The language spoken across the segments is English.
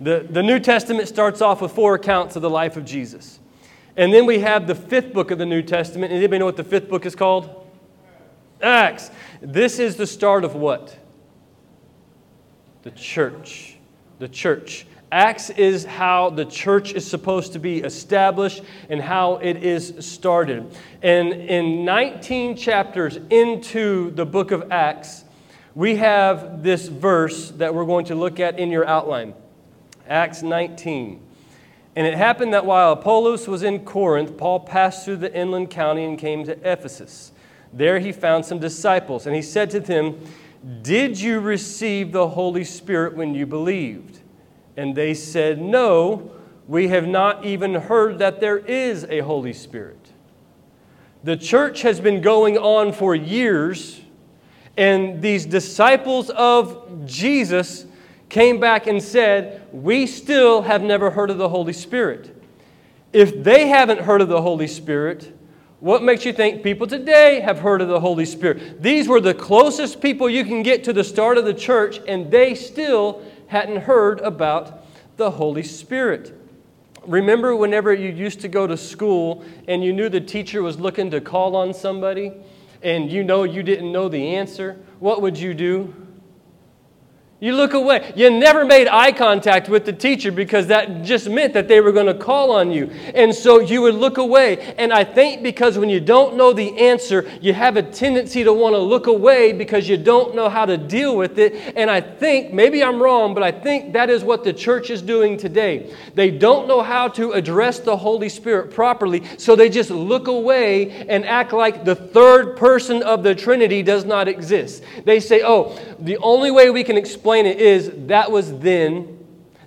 The, the New Testament starts off with four accounts of the life of Jesus. And then we have the fifth book of the New Testament. Anybody know what the fifth book is called? Acts. This is the start of what? The church. The church. Acts is how the church is supposed to be established and how it is started. And in 19 chapters into the book of Acts, we have this verse that we're going to look at in your outline Acts 19. And it happened that while Apollos was in Corinth, Paul passed through the inland county and came to Ephesus. There he found some disciples, and he said to them, Did you receive the Holy Spirit when you believed? And they said, No, we have not even heard that there is a Holy Spirit. The church has been going on for years, and these disciples of Jesus came back and said, We still have never heard of the Holy Spirit. If they haven't heard of the Holy Spirit, what makes you think people today have heard of the Holy Spirit? These were the closest people you can get to the start of the church, and they still hadn't heard about the Holy Spirit. Remember whenever you used to go to school and you knew the teacher was looking to call on somebody and you know you didn't know the answer? What would you do? You look away. You never made eye contact with the teacher because that just meant that they were going to call on you. And so you would look away. And I think because when you don't know the answer, you have a tendency to want to look away because you don't know how to deal with it. And I think, maybe I'm wrong, but I think that is what the church is doing today. They don't know how to address the Holy Spirit properly, so they just look away and act like the third person of the Trinity does not exist. They say, oh, the only way we can explain explain it is that was then,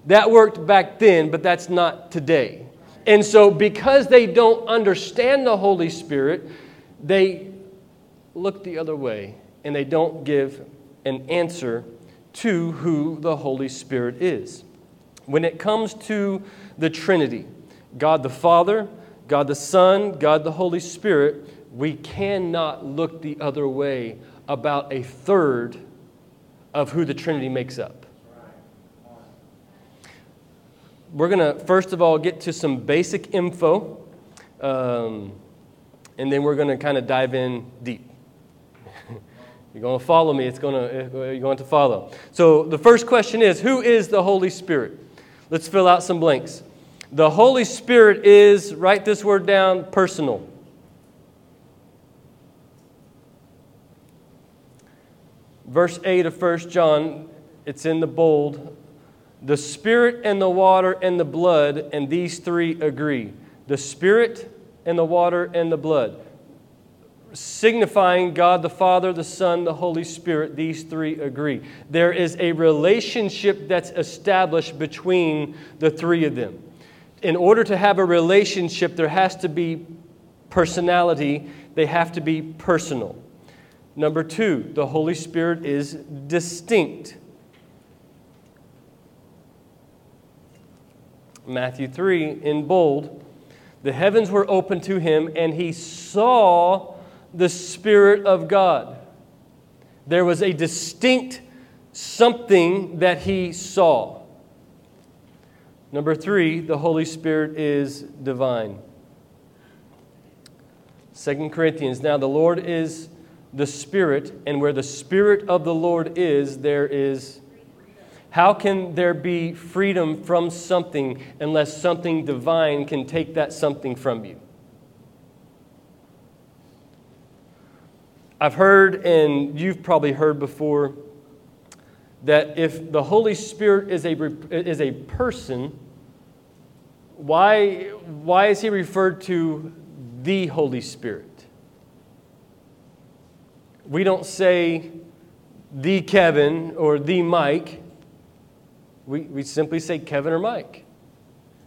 that worked back then, but that's not today. And so, because they don't understand the Holy Spirit, they look the other way and they don't give an answer to who the Holy Spirit is. When it comes to the Trinity, God the Father, God the Son, God the Holy Spirit, we cannot look the other way about a third of who the Trinity makes up. We're going to, first of all, get to some basic info, um, and then we're going to kind of dive in deep. you're going to follow me, it's going to, you're going to follow. So the first question is Who is the Holy Spirit? Let's fill out some blanks. The Holy Spirit is, write this word down, personal. Verse 8 of 1 John, it's in the bold. The Spirit and the water and the blood, and these three agree. The Spirit and the water and the blood. Signifying God the Father, the Son, the Holy Spirit, these three agree. There is a relationship that's established between the three of them. In order to have a relationship, there has to be personality, they have to be personal. Number two, the Holy Spirit is distinct. Matthew 3 in bold, the heavens were open to him, and he saw the Spirit of God. There was a distinct something that he saw. Number three, the Holy Spirit is divine. Second Corinthians, now the Lord is the Spirit, and where the Spirit of the Lord is, there is. How can there be freedom from something unless something divine can take that something from you? I've heard, and you've probably heard before, that if the Holy Spirit is a, is a person, why, why is he referred to the Holy Spirit? We don't say the Kevin or the Mike. We, we simply say Kevin or Mike.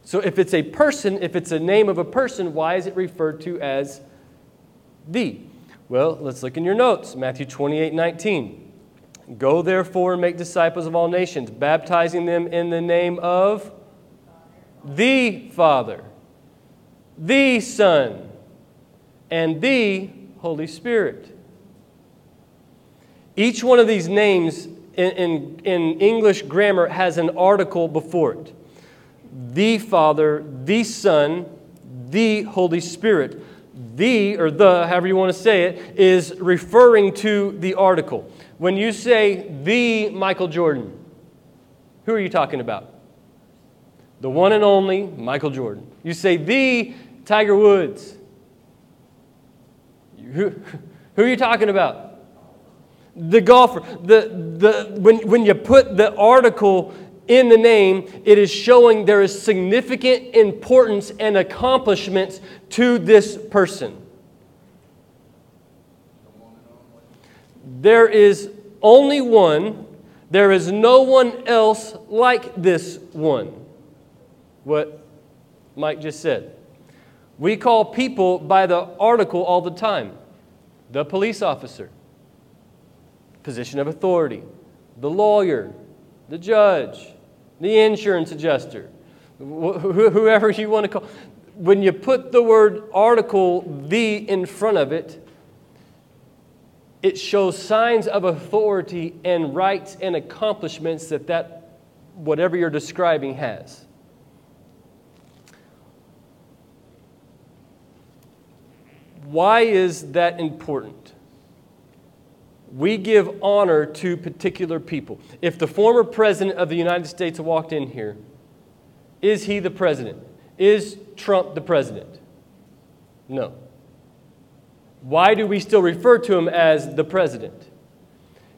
So if it's a person, if it's a name of a person, why is it referred to as the? Well, let's look in your notes. Matthew 28 19. Go therefore and make disciples of all nations, baptizing them in the name of the Father, the Son, and the Holy Spirit. Each one of these names in, in, in English grammar has an article before it. The Father, the Son, the Holy Spirit. The, or the, however you want to say it, is referring to the article. When you say the Michael Jordan, who are you talking about? The one and only Michael Jordan. You say the Tiger Woods. Who, who are you talking about? The golfer. The, the, when, when you put the article in the name, it is showing there is significant importance and accomplishments to this person. There is only one, there is no one else like this one. What Mike just said. We call people by the article all the time the police officer, position of authority, the lawyer, the judge, the insurance adjuster, whoever you want to call. When you put the word article, the, in front of it, it shows signs of authority and rights and accomplishments that that whatever you're describing has. Why is that important? We give honor to particular people. If the former president of the United States walked in here, is he the president? Is Trump the president? No. Why do we still refer to him as the president?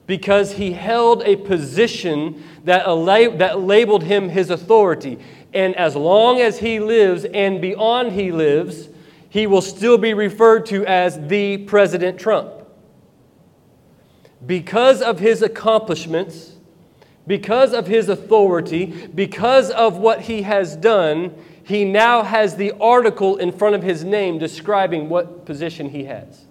Because he held a position that, that labeled him his authority. And as long as he lives and beyond he lives, he will still be referred to as the President Trump. Because of his accomplishments, because of his authority, because of what he has done, he now has the article in front of his name describing what position he has.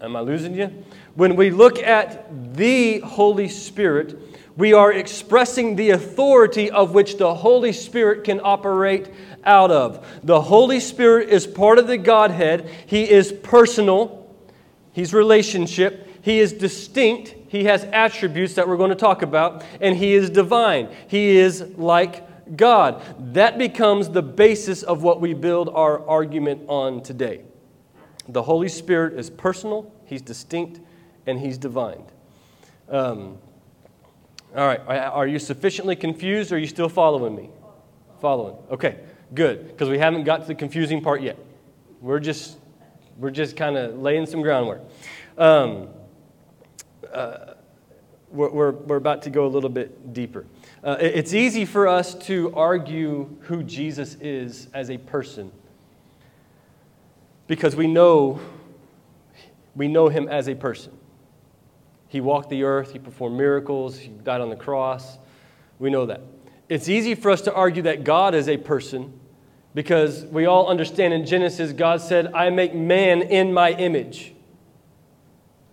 Am I losing you? When we look at the Holy Spirit, we are expressing the authority of which the Holy Spirit can operate out of. The Holy Spirit is part of the Godhead. He is personal, He's relationship, He is distinct, He has attributes that we're going to talk about, and He is divine. He is like God. That becomes the basis of what we build our argument on today. The Holy Spirit is personal, He's distinct, and He's divine. Um, all right, are you sufficiently confused or are you still following me? Following. Okay. Good, because we haven't got to the confusing part yet. We're just, we're just kind of laying some groundwork. Um, uh, we're, we're, we're, about to go a little bit deeper. Uh, it's easy for us to argue who Jesus is as a person because we know, we know him as a person. He walked the earth, he performed miracles, he died on the cross. We know that. It's easy for us to argue that God is a person because we all understand in Genesis, God said, I make man in my image.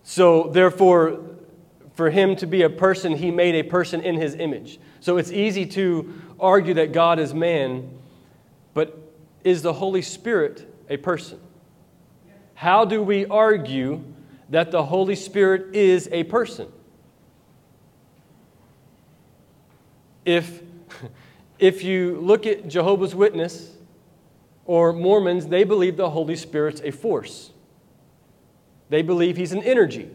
So, therefore, for him to be a person, he made a person in his image. So, it's easy to argue that God is man, but is the Holy Spirit a person? How do we argue that the Holy Spirit is a person? If, if you look at Jehovah's Witness, or Mormons, they believe the Holy Spirit's a force. They believe he's an energy.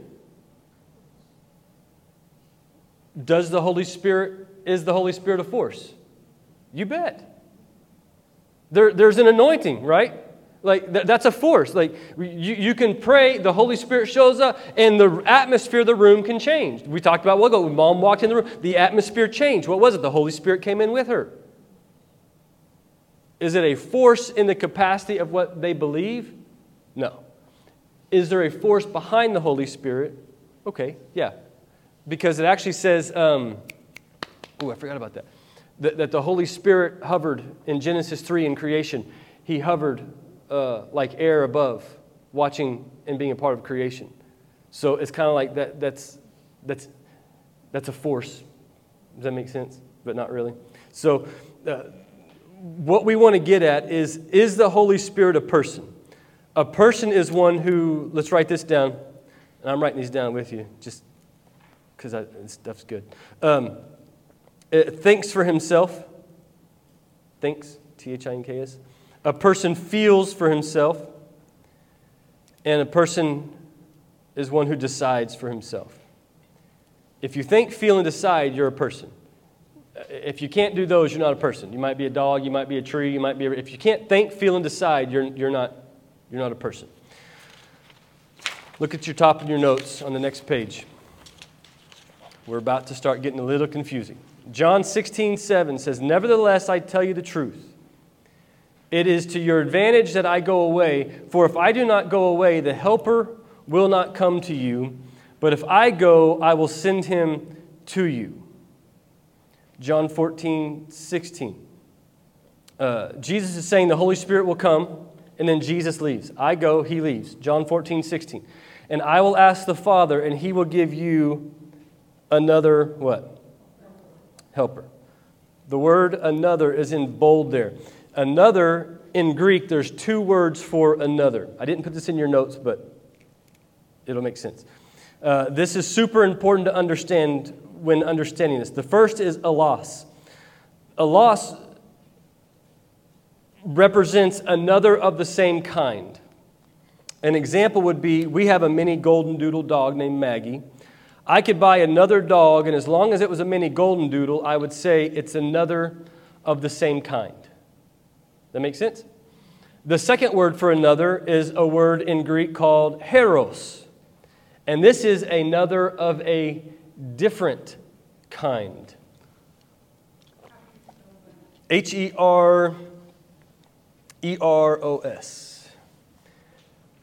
Does the Holy Spirit, is the Holy Spirit a force? You bet. There, there's an anointing, right? Like, th- that's a force. Like, you, you can pray, the Holy Spirit shows up, and the atmosphere of the room can change. We talked about, well, mom walked in the room, the atmosphere changed. What was it? The Holy Spirit came in with her. Is it a force in the capacity of what they believe? No. Is there a force behind the Holy Spirit? Okay, yeah. Because it actually says, um, oh, I forgot about that. that. That the Holy Spirit hovered in Genesis 3 in creation. He hovered uh, like air above, watching and being a part of creation. So it's kind of like that, that's, that's, that's a force. Does that make sense? But not really. So, uh, what we want to get at is is the Holy Spirit a person? A person is one who, let's write this down, and I'm writing these down with you. Just because this stuff's good. Um, thinks for himself. Thinks, T H I N K S. A person feels for himself. And a person is one who decides for himself. If you think, feel, and decide, you're a person. Uh, if you can't do those, you're not a person. You might be a dog, you might be a tree, you might be a, if you can't think, feel, and decide, you're, you're, not, you're not a person. Look at your top of your notes on the next page. We're about to start getting a little confusing. John 16, 7 says, Nevertheless, I tell you the truth. It is to your advantage that I go away, for if I do not go away, the Helper will not come to you, but if I go, I will send him to you. John 14, 16. Uh, Jesus is saying the Holy Spirit will come, and then Jesus leaves. I go, he leaves. John 14, 16. And I will ask the Father, and he will give you another what? Helper. The word another is in bold there. Another, in Greek, there's two words for another. I didn't put this in your notes, but it'll make sense. Uh, this is super important to understand when understanding this. The first is allos. A loss represents another of the same kind. An example would be we have a mini golden doodle dog named Maggie. I could buy another dog, and as long as it was a mini golden doodle, I would say it's another of the same kind. That makes sense? The second word for another is a word in Greek called heros. And this is another of a different kind. H E R E R O S.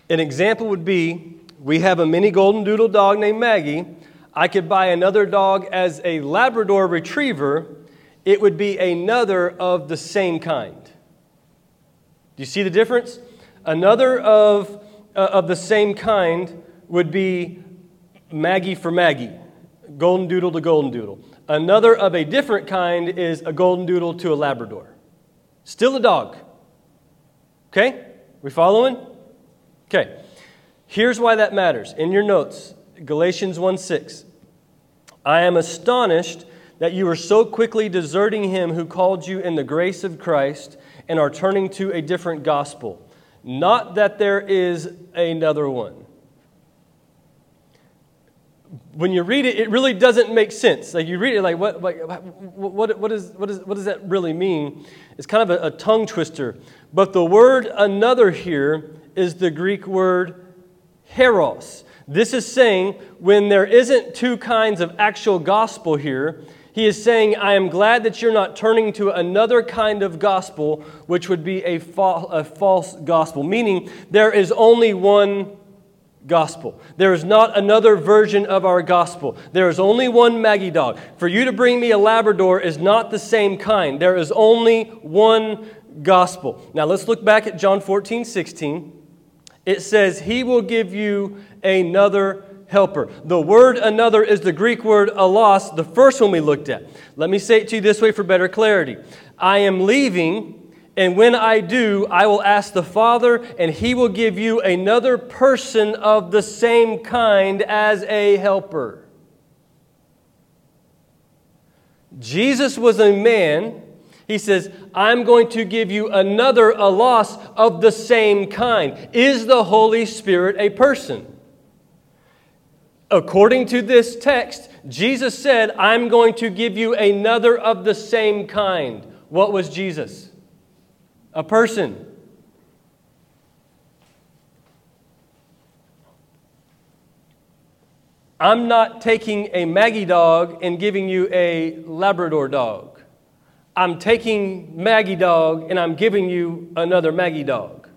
An example would be we have a mini golden doodle dog named Maggie. I could buy another dog as a Labrador retriever. It would be another of the same kind. Do you see the difference? Another of, uh, of the same kind would be Maggie for Maggie, golden doodle to golden doodle. Another of a different kind is a golden doodle to a Labrador. Still a dog. Okay? We following? Okay. Here's why that matters. In your notes, Galatians 1 6. I am astonished that you are so quickly deserting him who called you in the grace of Christ and are turning to a different gospel. Not that there is another one when you read it, it really doesn't make sense. Like you read it, like what, what, what, what, is, what, is, what does that really mean? It's kind of a, a tongue twister. But the word another here is the Greek word heros. This is saying when there isn't two kinds of actual gospel here, he is saying, I am glad that you're not turning to another kind of gospel, which would be a, fa- a false gospel, meaning there is only one gospel. There is not another version of our gospel. There is only one Maggie dog. For you to bring me a Labrador is not the same kind. There is only one gospel. Now let's look back at John 14, 16. It says, He will give you another helper. The word another is the Greek word allos, the first one we looked at. Let me say it to you this way for better clarity. I am leaving and when I do, I will ask the Father, and he will give you another person of the same kind as a helper. Jesus was a man. He says, I'm going to give you another allos of the same kind. Is the Holy Spirit a person? According to this text, Jesus said, I'm going to give you another of the same kind. What was Jesus? A person. I'm not taking a Maggie dog and giving you a Labrador dog. I'm taking Maggie dog and I'm giving you another Maggie dog.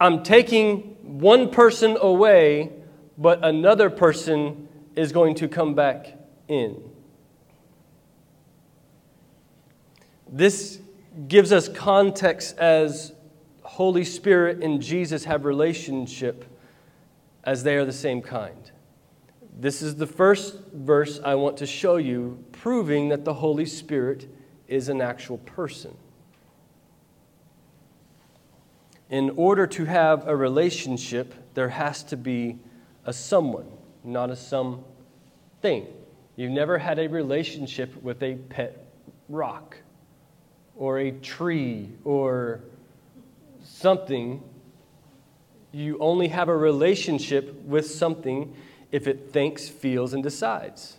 I'm taking one person away, but another person is going to come back in. This gives us context as Holy Spirit and Jesus have relationship as they are the same kind. This is the first verse I want to show you, proving that the Holy Spirit is an actual person. In order to have a relationship, there has to be a someone. not a something. You've never had a relationship with a pet rock or a tree or something. You only have a relationship with something if it thinks, feels, and decides.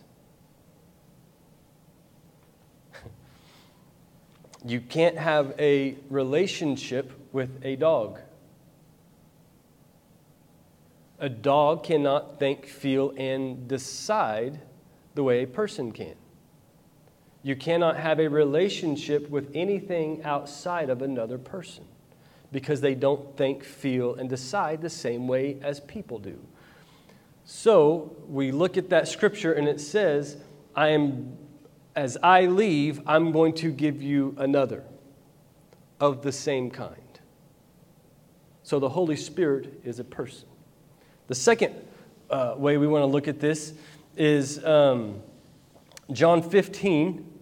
you can't have a relationship with a dog. A dog cannot think, feel, and decide the way a person can. You cannot have a relationship with anything outside of another person because they don't think, feel, and decide the same way as people do. So we look at that scripture and it says, I am, as I leave, I'm going to give you another of the same kind. So the Holy Spirit is a person. The second uh, way we want to look at this is um, John 15,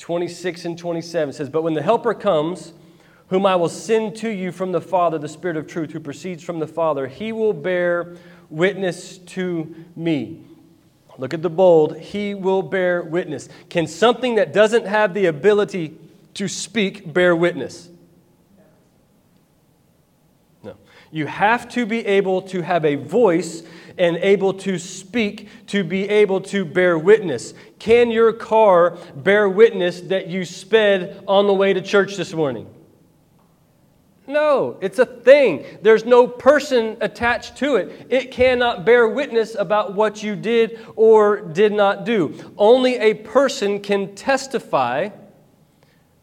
26 and 27 says, But when the Helper comes, whom I will send to you from the Father, the Spirit of truth, who proceeds from the Father, he will bear witness to me. Look at the bold. He will bear witness. Can something that doesn't have the ability to speak bear witness? No. You have to be able to have a voice and able to speak to be able to bear witness. Can your car bear witness that you sped on the way to church this morning? No, it's a thing. There's no person attached to it. It cannot bear witness about what you did or did not do. Only a person can testify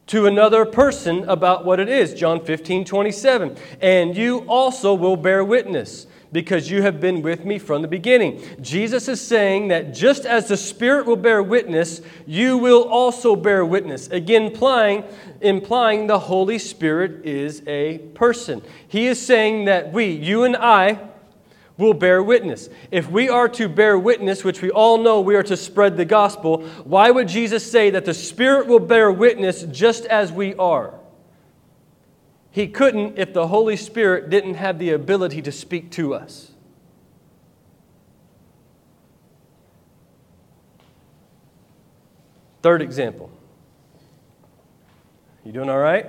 to another person about what it is. John 15, 27. And you also will bear witness because you have been with me from the beginning. Jesus is saying that just as the Spirit will bear witness, you will also bear witness. Again, implying, implying the Holy Spirit is a person. He is saying that we, you and I, will bear witness. If we are to bear witness, which we all know we are to spread the gospel, why would Jesus say that the Spirit will bear witness just as we are? He couldn't if the Holy Spirit didn't have the ability to speak to us. Third example. You doing all right?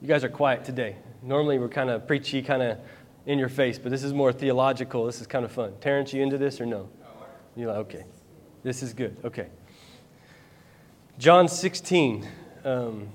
You guys are quiet today. Normally we're kind of preachy, kind of in your face, but this is more theological. This is kind of fun. Terrence, you into this or no? You're like, okay. This is good. Okay. John 16. Um,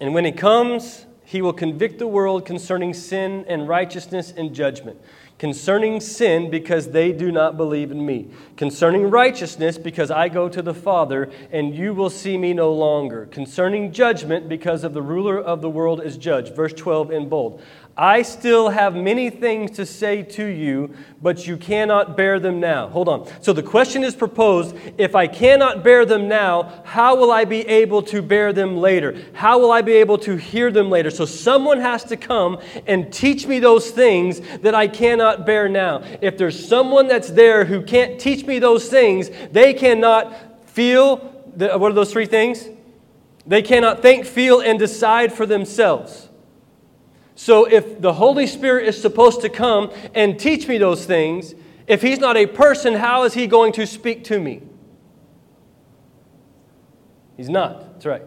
and when he comes, he will convict the world concerning sin and righteousness and judgment. Concerning sin, because they do not believe in me. Concerning righteousness, because I go to the Father, and you will see me no longer. Concerning judgment, because of the ruler of the world is judged. Verse 12 in bold. I still have many things to say to you, but you cannot bear them now. Hold on. So the question is proposed if I cannot bear them now, how will I be able to bear them later? How will I be able to hear them later? So someone has to come and teach me those things that I cannot bear now. If there's someone that's there who can't teach me those things, they cannot feel. The, what are those three things? They cannot think, feel, and decide for themselves. So if the Holy Spirit is supposed to come and teach me those things, if he's not a person, how is he going to speak to me? He's not. That's right.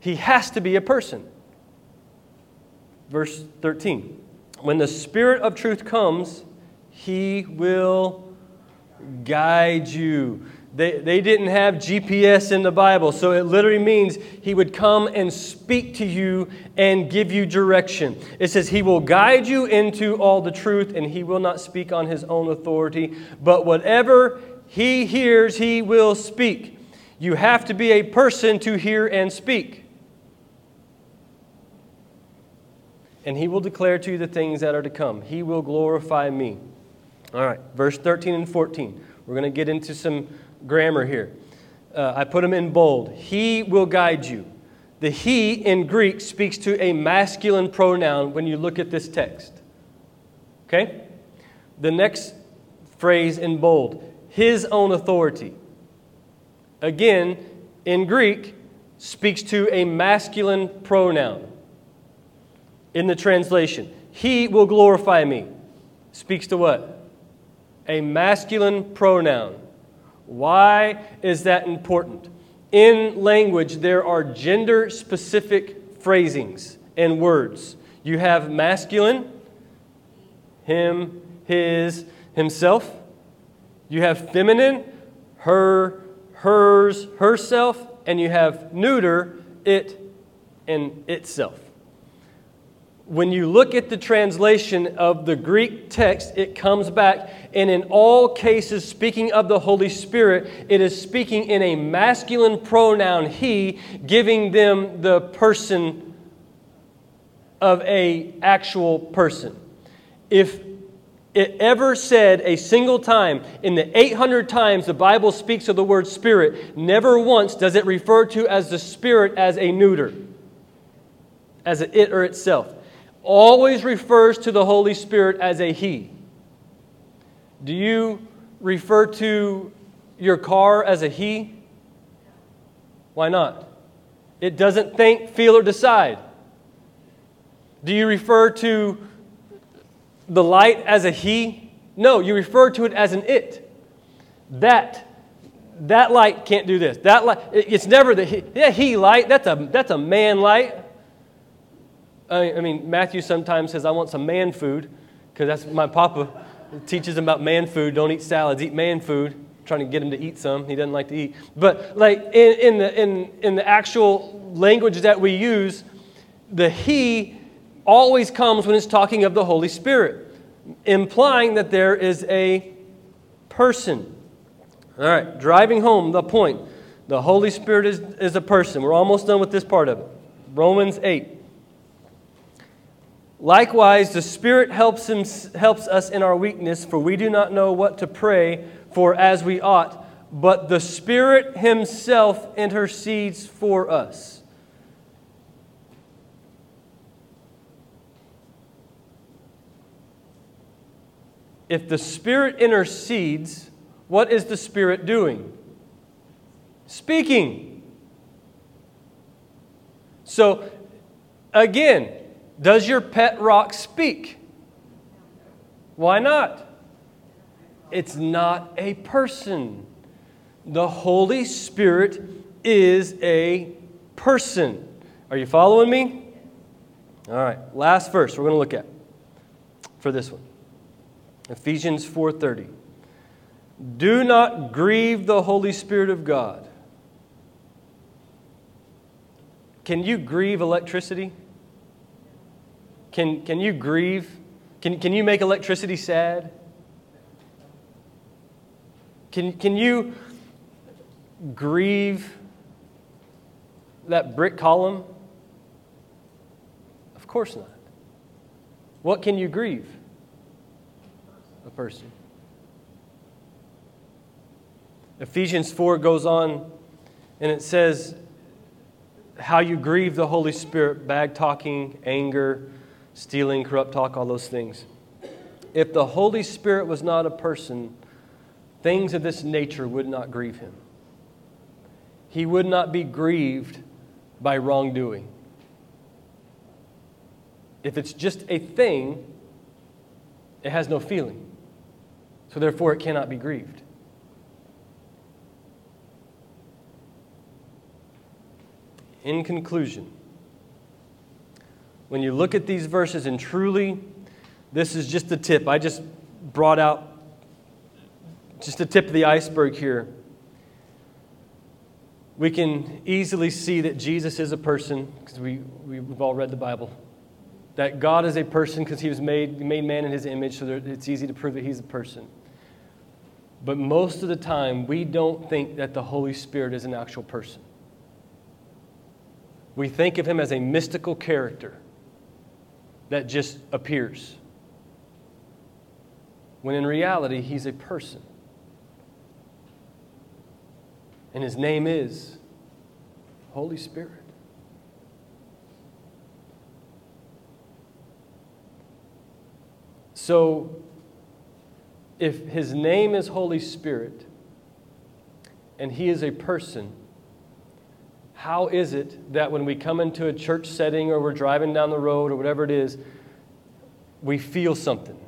He has to be a person. Verse 13. When the Spirit of truth comes, he will guide you. They, they didn't have GPS in the Bible, so it literally means he would come and speak to you and give you direction. It says he will guide you into all the truth, and he will not speak on his own authority, but whatever he hears, he will speak. You have to be a person to hear and speak. And he will declare to you the things that are to come. He will glorify me. All right, verse 13 and 14. We're going to get into some grammar here. Uh, I put them in bold. He will guide you. The he in Greek speaks to a masculine pronoun when you look at this text. Okay? The next phrase in bold his own authority. Again, in Greek, speaks to a masculine pronoun in the translation. He will glorify me. speaks to what? A masculine pronoun. Why is that important? In language, there are gender specific phrasings and words. You have masculine, him, his, himself. You have feminine, her, hers, herself. And you have neuter, it, and itself. When you look at the translation of the Greek text, it comes back, and in all cases, speaking of the Holy Spirit, it is speaking in a masculine pronoun, he, giving them the person of a actual person. If it ever said a single time in the 800 times the Bible speaks of the word spirit, never once does it refer to as the spirit as a neuter, as a it or itself. Always refers to the Holy Spirit as a he. Do you refer to your car as a he? Why not? It doesn't think, feel, or decide. Do you refer to the light as a he? No, you refer to it as an it. That that light can't do this. That light, it's never the he, yeah, he light. That's a that's a man light. I, mean, Matthew sometimes says, "I want some man food," because that's my papa teaches him about man food. Don't eat salads. Eat man food. I'm trying to get him to eat some. He doesn't like to eat. But like in, in the in in the actual language that we use, the he always comes when it's talking of the Holy Spirit, implying that there is a person. All right, driving home the point. The Holy Spirit is, is a person. We're almost done with this part of it. Romans 8. Likewise, the Spirit helps, him, helps us in our weakness, for we do not know what to pray for as we ought, but the Spirit Himself intercedes for us. if the Spirit intercedes, what is the Spirit doing? Speaking. So, again, does your pet rock speak? Why not? It's not a person. The Holy Spirit is a person. Are you following me? All right, last verse we're going to look at for this one. Ephesians 4:30. Do not grieve the Holy Spirit of God. Can you grieve electricity? Can, can you grieve? Can, can you make electricity sad? Can, can you grieve that brick column? Of course not. What can you grieve? a person. Ephesians 4 goes on and it says how you grieve the Holy Spirit bag talking, anger, stealing, corrupt talk, all those things. If the Holy Spirit was not a person, things of this nature would not grieve him. He would not be grieved by wrongdoing. If it's just a thing, it has no feeling so therefore it cannot be grieved. In conclusion, when you look at these verses, and truly, this is just the tip. I just brought out just the tip of the iceberg here. We can easily see that Jesus is a person because we, we, we've all read the Bible that God is a person because he was made, made man in his image, so it's easy to prove that he's a person. But most of the time, we don't think that the Holy Spirit is an actual person. We think of him as a mystical character that just appears. When in reality, he's a person. And his name is Holy Spirit. So, if his name is Holy Spirit and he is a person, how is it that when we come into a church setting or we're driving down the road or whatever it is, we feel something?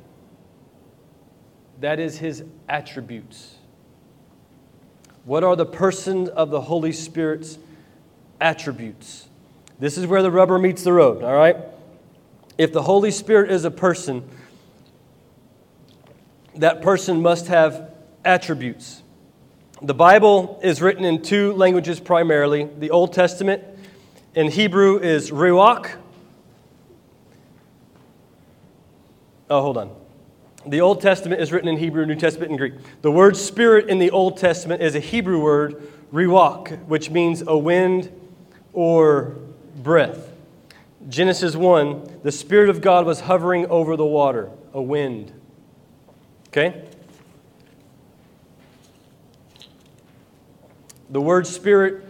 That is his attributes. What are the person of the Holy Spirit's attributes? This is where the rubber meets the road, all right? If the Holy Spirit is a person, that person must have attributes. The Bible is written in two languages primarily. The Old Testament in Hebrew is ruach. Oh, hold on. The Old Testament is written in Hebrew, New Testament in Greek. The word spirit in the Old Testament is a Hebrew word, ruach, which means a wind or breath. Genesis 1, the Spirit of God was hovering over the water, a wind. Okay? The word spirit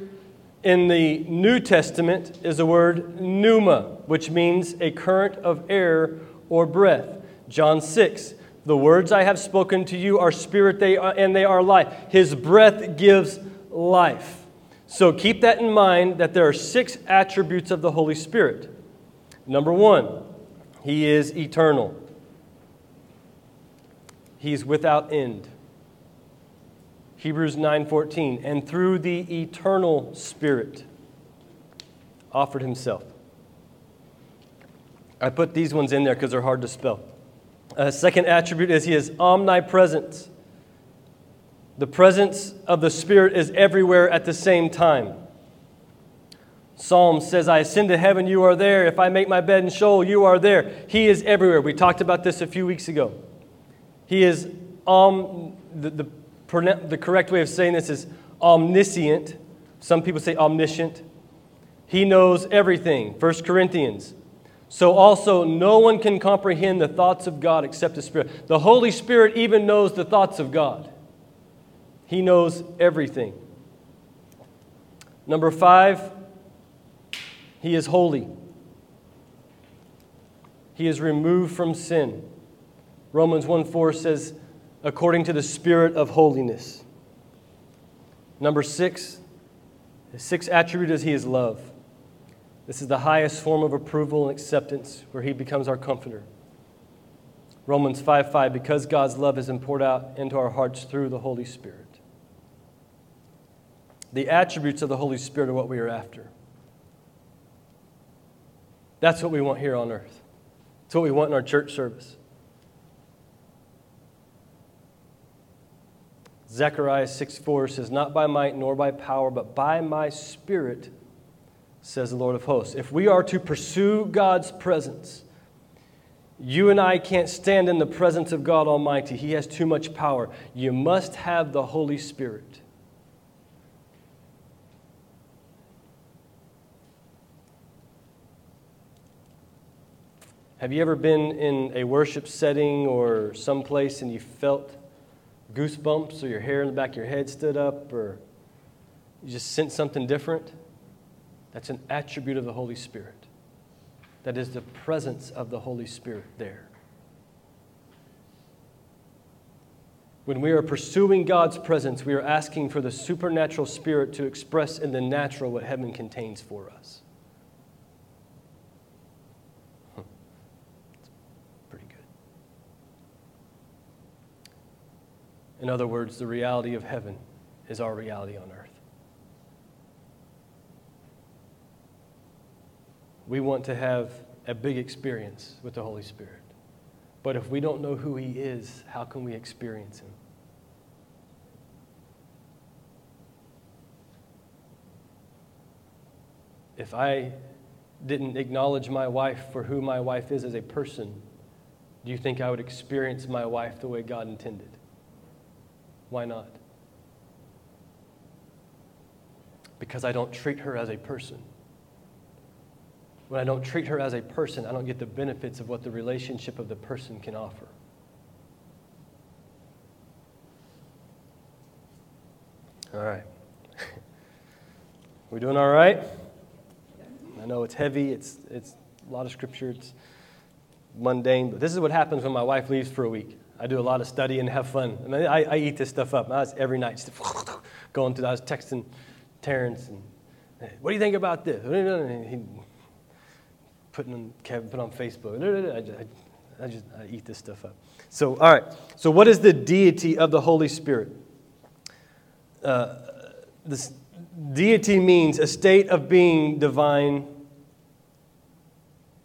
in the New Testament is the word pneuma, which means a current of air or breath. John 6, the words I have spoken to you are spirit they are, and they are life. His breath gives life. So keep that in mind that there are six attributes of the Holy Spirit. Number one, he is eternal. He's without end. Hebrews 9:14, and through the eternal Spirit offered himself. I put these ones in there because they're hard to spell. A second attribute is he is omnipresent. The presence of the Spirit is everywhere at the same time. Psalm says, I ascend to heaven, you are there. If I make my bed in Sheol, you are there. He is everywhere. We talked about this a few weeks ago. He is om, the, the, the correct way of saying this is omniscient. Some people say omniscient. He knows everything. 1 Corinthians. So also, no one can comprehend the thoughts of God except the Spirit. The Holy Spirit even knows the thoughts of God, He knows everything. Number five, He is holy, He is removed from sin. Romans 1 4 says, according to the Spirit of holiness. Number six, the sixth attribute is He is love. This is the highest form of approval and acceptance where He becomes our comforter. Romans 5 5, because God's love is poured out into our hearts through the Holy Spirit. The attributes of the Holy Spirit are what we are after. That's what we want here on earth. It's what we want in our church service. Zechariah 6 4 says, Not by might nor by power, but by my spirit says the Lord of hosts. If we are to pursue God's presence, you and I can't stand in the presence of God Almighty. He has too much power. You must have the Holy Spirit. Have you ever been in a worship setting or someplace and you felt goosebumps or your hair in the back of your head stood up or you just sensed something different? That's an attribute of the Holy Spirit. That is the presence of the Holy Spirit there. When we are pursuing God's presence, we are asking for the supernatural spirit to express in the natural what heaven contains for us. Pretty good. In other words, the reality of heaven is our reality on earth. We want to have a big experience with the Holy Spirit. But if we don't know who He is, how can we experience Him? If I didn't acknowledge my wife for who my wife is as a person, do you think I would experience my wife the way God intended? Why not? Because I don't treat her as a person. When I don't treat her as a person, I don't get the benefits of what the relationship of the person can offer. All right. we doing all right? I know it's heavy, it's, it's a lot of scripture, it's mundane, but this is what happens when my wife leaves for a week. I do a lot of study and have fun. I, I, I eat this stuff up. I was every night just going through. I was texting Terrence and, what do you think about this? He, putting on, Kevin put on Facebook. I, I just I eat this stuff up. So, all right. So, what is the deity of the Holy Spirit? Uh, this deity means a state of being divine.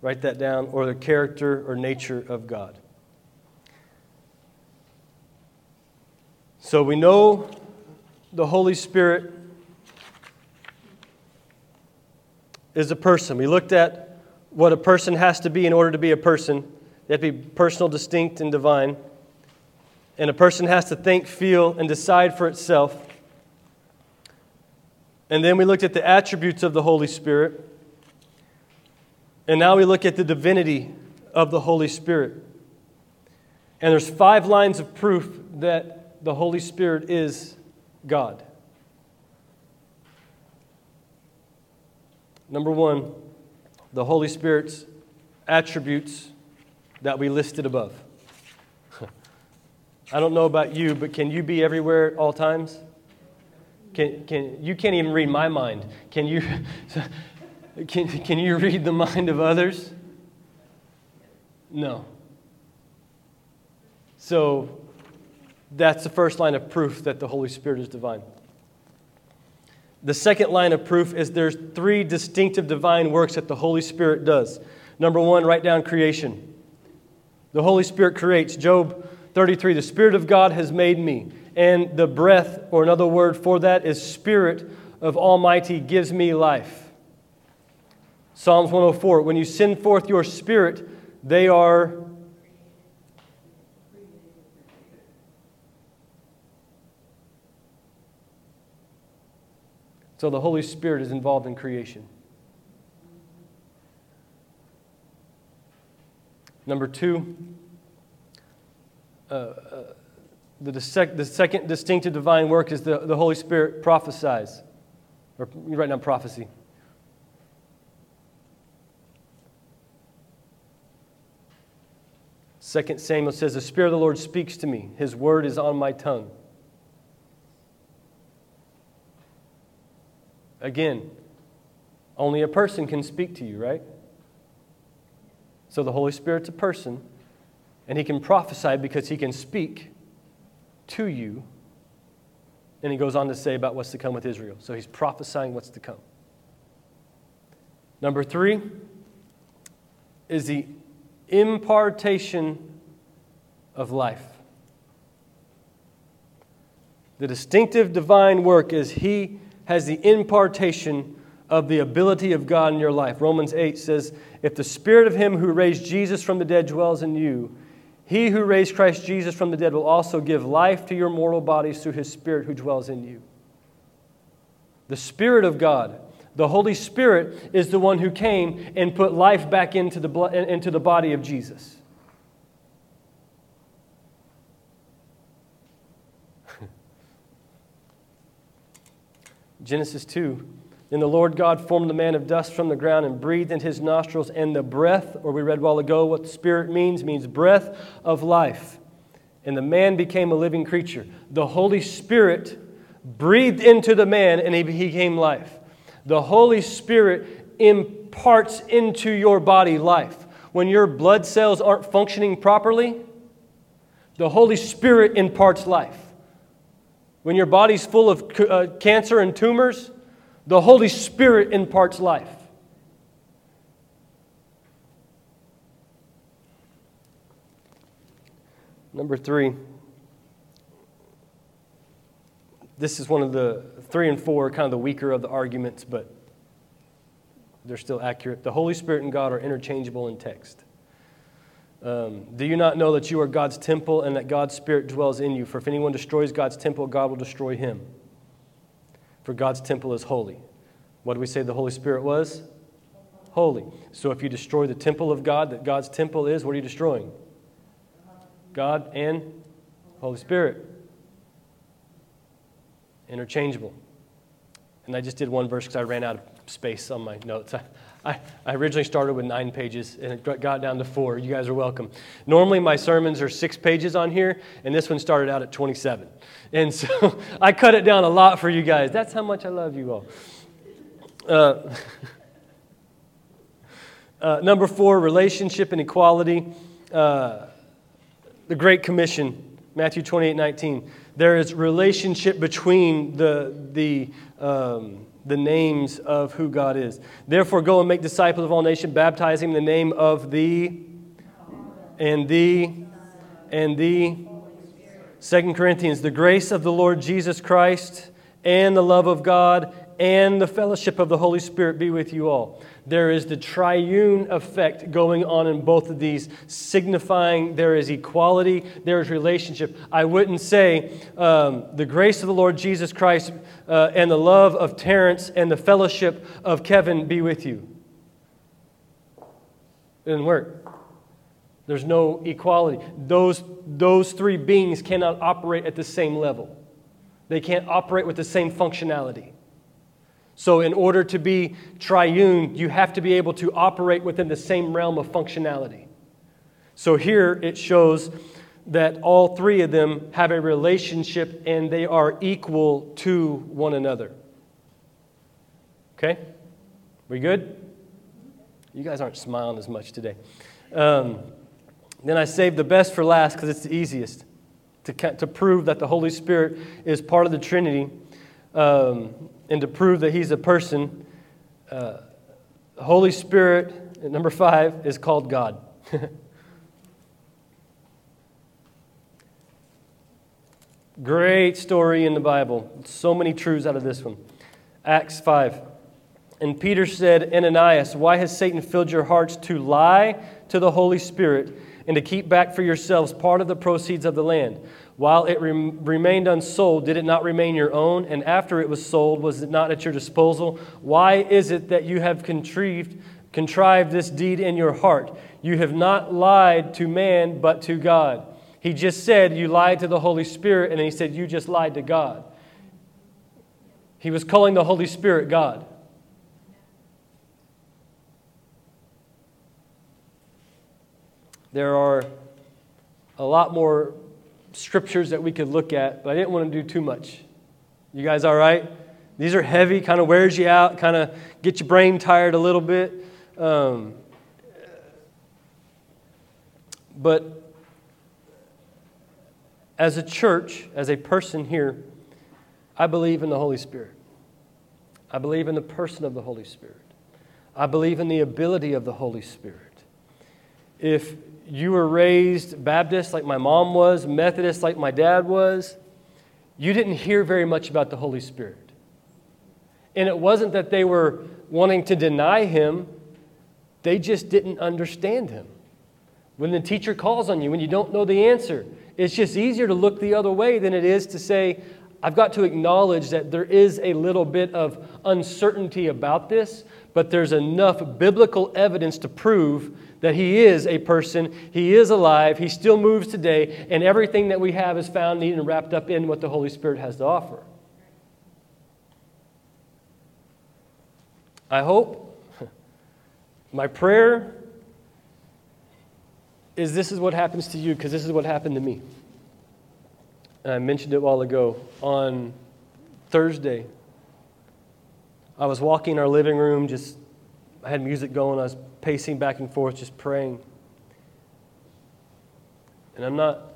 Write that down, or the character or nature of God. So we know the Holy Spirit is a person. We looked at what a person has to be in order to be a person. They have to be personal, distinct, and divine. And a person has to think, feel, and decide for itself. And then we looked at the attributes of the Holy Spirit. And now we look at the divinity of the Holy Spirit. And there's five lines of proof that the Holy Spirit is God. Number one, the Holy Spirit's attributes that we listed above. I don't know about you, but can you be everywhere at all times? Can, can, you can't even read my mind. Can you, can, can you read the mind of others? No. So that's the first line of proof that the Holy Spirit is divine. The second line of proof is there's three distinctive divine works that the Holy Spirit does. Number one, write down creation. The Holy Spirit creates. Job 33 The Spirit of God has made me. And the breath, or another word for that, is Spirit of Almighty gives me life. Psalms 104 When you send forth your Spirit, they are So the Holy Spirit is involved in creation. Number two, uh, uh, the, the second distinctive divine work is the, the Holy Spirit prophesies. Or you write down prophecy. Second Samuel says, The Spirit of the Lord speaks to me. His word is on my tongue. Again, only a person can speak to you, right? So the Holy Spirit's a person, and he can prophesy because he can speak to you. And he goes on to say about what's to come with Israel. So he's prophesying what's to come. Number three is the impartation of life. The distinctive divine work is he has the impartation of the ability of God in your life. Romans 8 says, If the spirit of him who raised Jesus from the dead dwells in you, he who raised Christ Jesus from the dead will also give life to your mortal bodies through his spirit who dwells in you. The Spirit of God, the Holy Spirit, is the one who came and put life back into the, into the body of Jesus. Genesis 2. Then the Lord God formed the man of dust from the ground and breathed in his nostrils, and the breath, or we read while ago what the Spirit means, means breath of life. And the man became a living creature. The Holy Spirit breathed into the man, and he became life. The Holy Spirit imparts into your body life. When your blood cells aren't functioning properly, the Holy Spirit imparts life. When your body's full of uh, cancer and tumors, the Holy Spirit imparts life. Number three, this is one of the three and four, kind of the weaker of the arguments, but they're still accurate. The Holy Spirit and God are interchangeable in text. Um, do you not know that you are God's temple and that God's Spirit dwells in you? For if anyone destroys God's temple, God will destroy him. For God's temple is holy. What do we say the Holy Spirit was? Holy. So if you destroy the temple of God, that God's temple is, what are you destroying? God and Holy Spirit. Interchangeable. And I just did one verse because I ran out of space on my notes. I, originally started with nine pages and it got down to four. You guys are welcome. Normally, my sermons are six pages on here, and this one started out at 27. And so I cut it down a lot for you guys. That's how much I love you all. Uh, uh, number four, relationship and equality. uh, the Great Commission, Matthew 28 19, there is relationship between the, the, um, the names of who God is. Therefore, go and make disciples of all nations, baptizing in the name of the and the and the Second Corinthians, the grace of the Lord Jesus Christ and the love of God and the fellowship of the Holy Spirit be with you all. There is the triune effect going on in both of these, signifying there is equality, there is relationship. I wouldn't say um, the grace of the Lord Jesus Christ uh, and the love of Terrence and the fellowship of Kevin be with you. It didn't work. There's no equality. Those, those three beings cannot operate at the same level, they can't operate with the same functionality. So, in order to be triune, you have to be able to operate within the same realm of functionality. So, here it shows that all three of them have a relationship and they are equal to one another. Okay? We good? You guys aren't smiling as much today. Um, then I saved the best for last because it's the easiest to, to prove that the Holy Spirit is part of the Trinity. Um, and to prove that he's a person, uh, the Holy Spirit, number five, is called God. Great story in the Bible. So many truths out of this one. Acts 5. And Peter said, Ananias, why has Satan filled your hearts to lie to the Holy Spirit and to keep back for yourselves part of the proceeds of the land? While it remained unsold, did it not remain your own? And after it was sold, was it not at your disposal? Why is it that you have contrived, contrived this deed in your heart? You have not lied to man, but to God. He just said you lied to the Holy Spirit, and then he said you just lied to God. He was calling the Holy Spirit God. There are a lot more scriptures that we could look at, but I didn't want to do too much. You guys all right? These are heavy, kind of wears you out, kind of get your brain tired a little bit. Um, but as a church, as a person here, I believe in the Holy Spirit. I believe in the person of the Holy Spirit. I believe in the ability of the Holy Spirit. If you were raised Baptist like my mom was, Methodist like my dad was, you didn't hear very much about the Holy Spirit. And it wasn't that they were wanting to deny him, they just didn't understand him. When the teacher calls on you, when you don't know the answer, it's just easier to look the other way than it is to say, I've got to acknowledge that there is a little bit of uncertainty about this, but there's enough biblical evidence to prove that He is a person, He is alive, He still moves today, and everything that we have is found needed and wrapped up in what the Holy Spirit has to offer. I hope, my prayer is this is what happens to you because this is what happened to me. And I mentioned it a while ago. On Thursday, I was walking in our living room, just I had music going. I was pacing back and forth, just praying. And I'm not,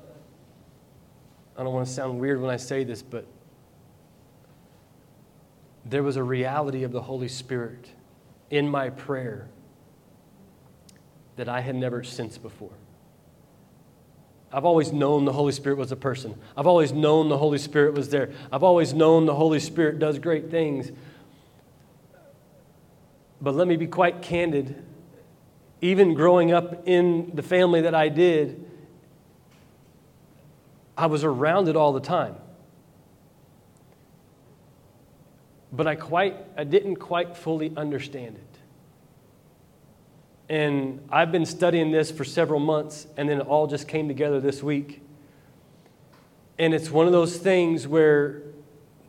I don't want to sound weird when I say this, but there was a reality of the Holy Spirit in my prayer that I had never sensed before. I've always known the Holy Spirit was a person. I've always known the Holy Spirit was there. I've always known the Holy Spirit does great things. But let me be quite candid even growing up in the family that I did, I was around it all the time. But I quite I didn't quite fully understand it. And I've been studying this for several months, and then it all just came together this week. And it's one of those things where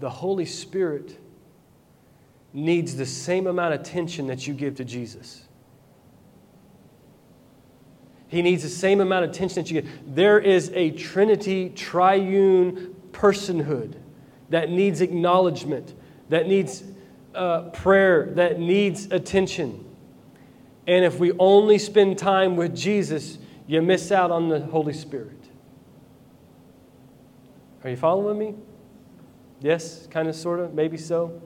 the Holy Spirit needs the same amount of attention that you give to Jesus. He needs the same amount of attention that you get. There is a Trinity, triune personhood that needs acknowledgement, that needs uh, prayer, that needs attention. And if we only spend time with Jesus, you miss out on the Holy Spirit. Are you following me? Yes, kind of, sort of, maybe so.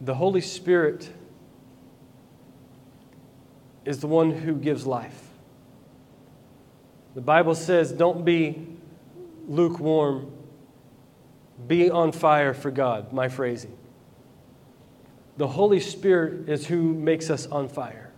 The Holy Spirit is the one who gives life. The Bible says, don't be lukewarm, be on fire for God, my phrasing. The Holy Spirit is who makes us on fire.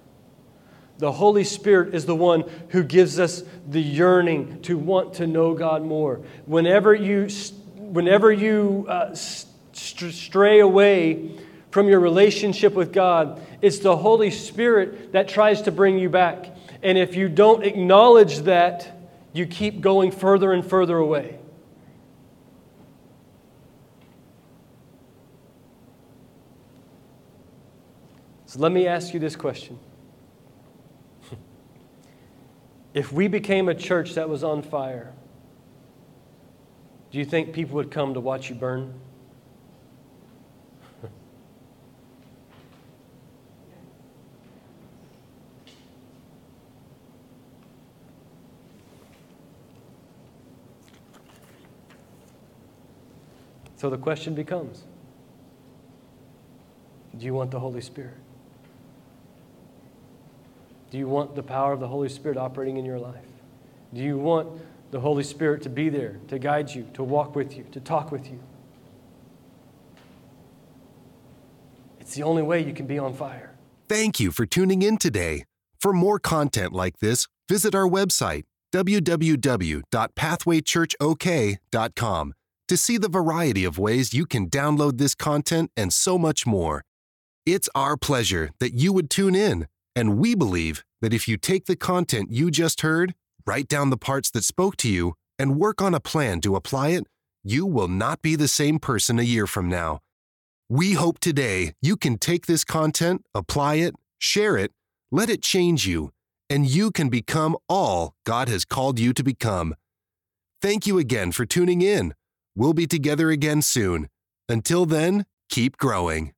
The Holy Spirit is the one who gives us the yearning to want to know God more. Whenever you, whenever you uh, stray away from your relationship with God, it's the Holy Spirit that tries to bring you back. And if you don't acknowledge that, you keep going further and further away. So let me ask you this question. if we became a church that was on fire, do you think people would come to watch you burn? So the question becomes Do you want the Holy Spirit? Do you want the power of the Holy Spirit operating in your life? Do you want the Holy Spirit to be there, to guide you, to walk with you, to talk with you? It's the only way you can be on fire. Thank you for tuning in today. For more content like this, visit our website, www.pathwaychurchok.com, to see the variety of ways you can download this content and so much more. It's our pleasure that you would tune in. And we believe that if you take the content you just heard, write down the parts that spoke to you, and work on a plan to apply it, you will not be the same person a year from now. We hope today you can take this content, apply it, share it, let it change you, and you can become all God has called you to become. Thank you again for tuning in. We'll be together again soon. Until then, keep growing.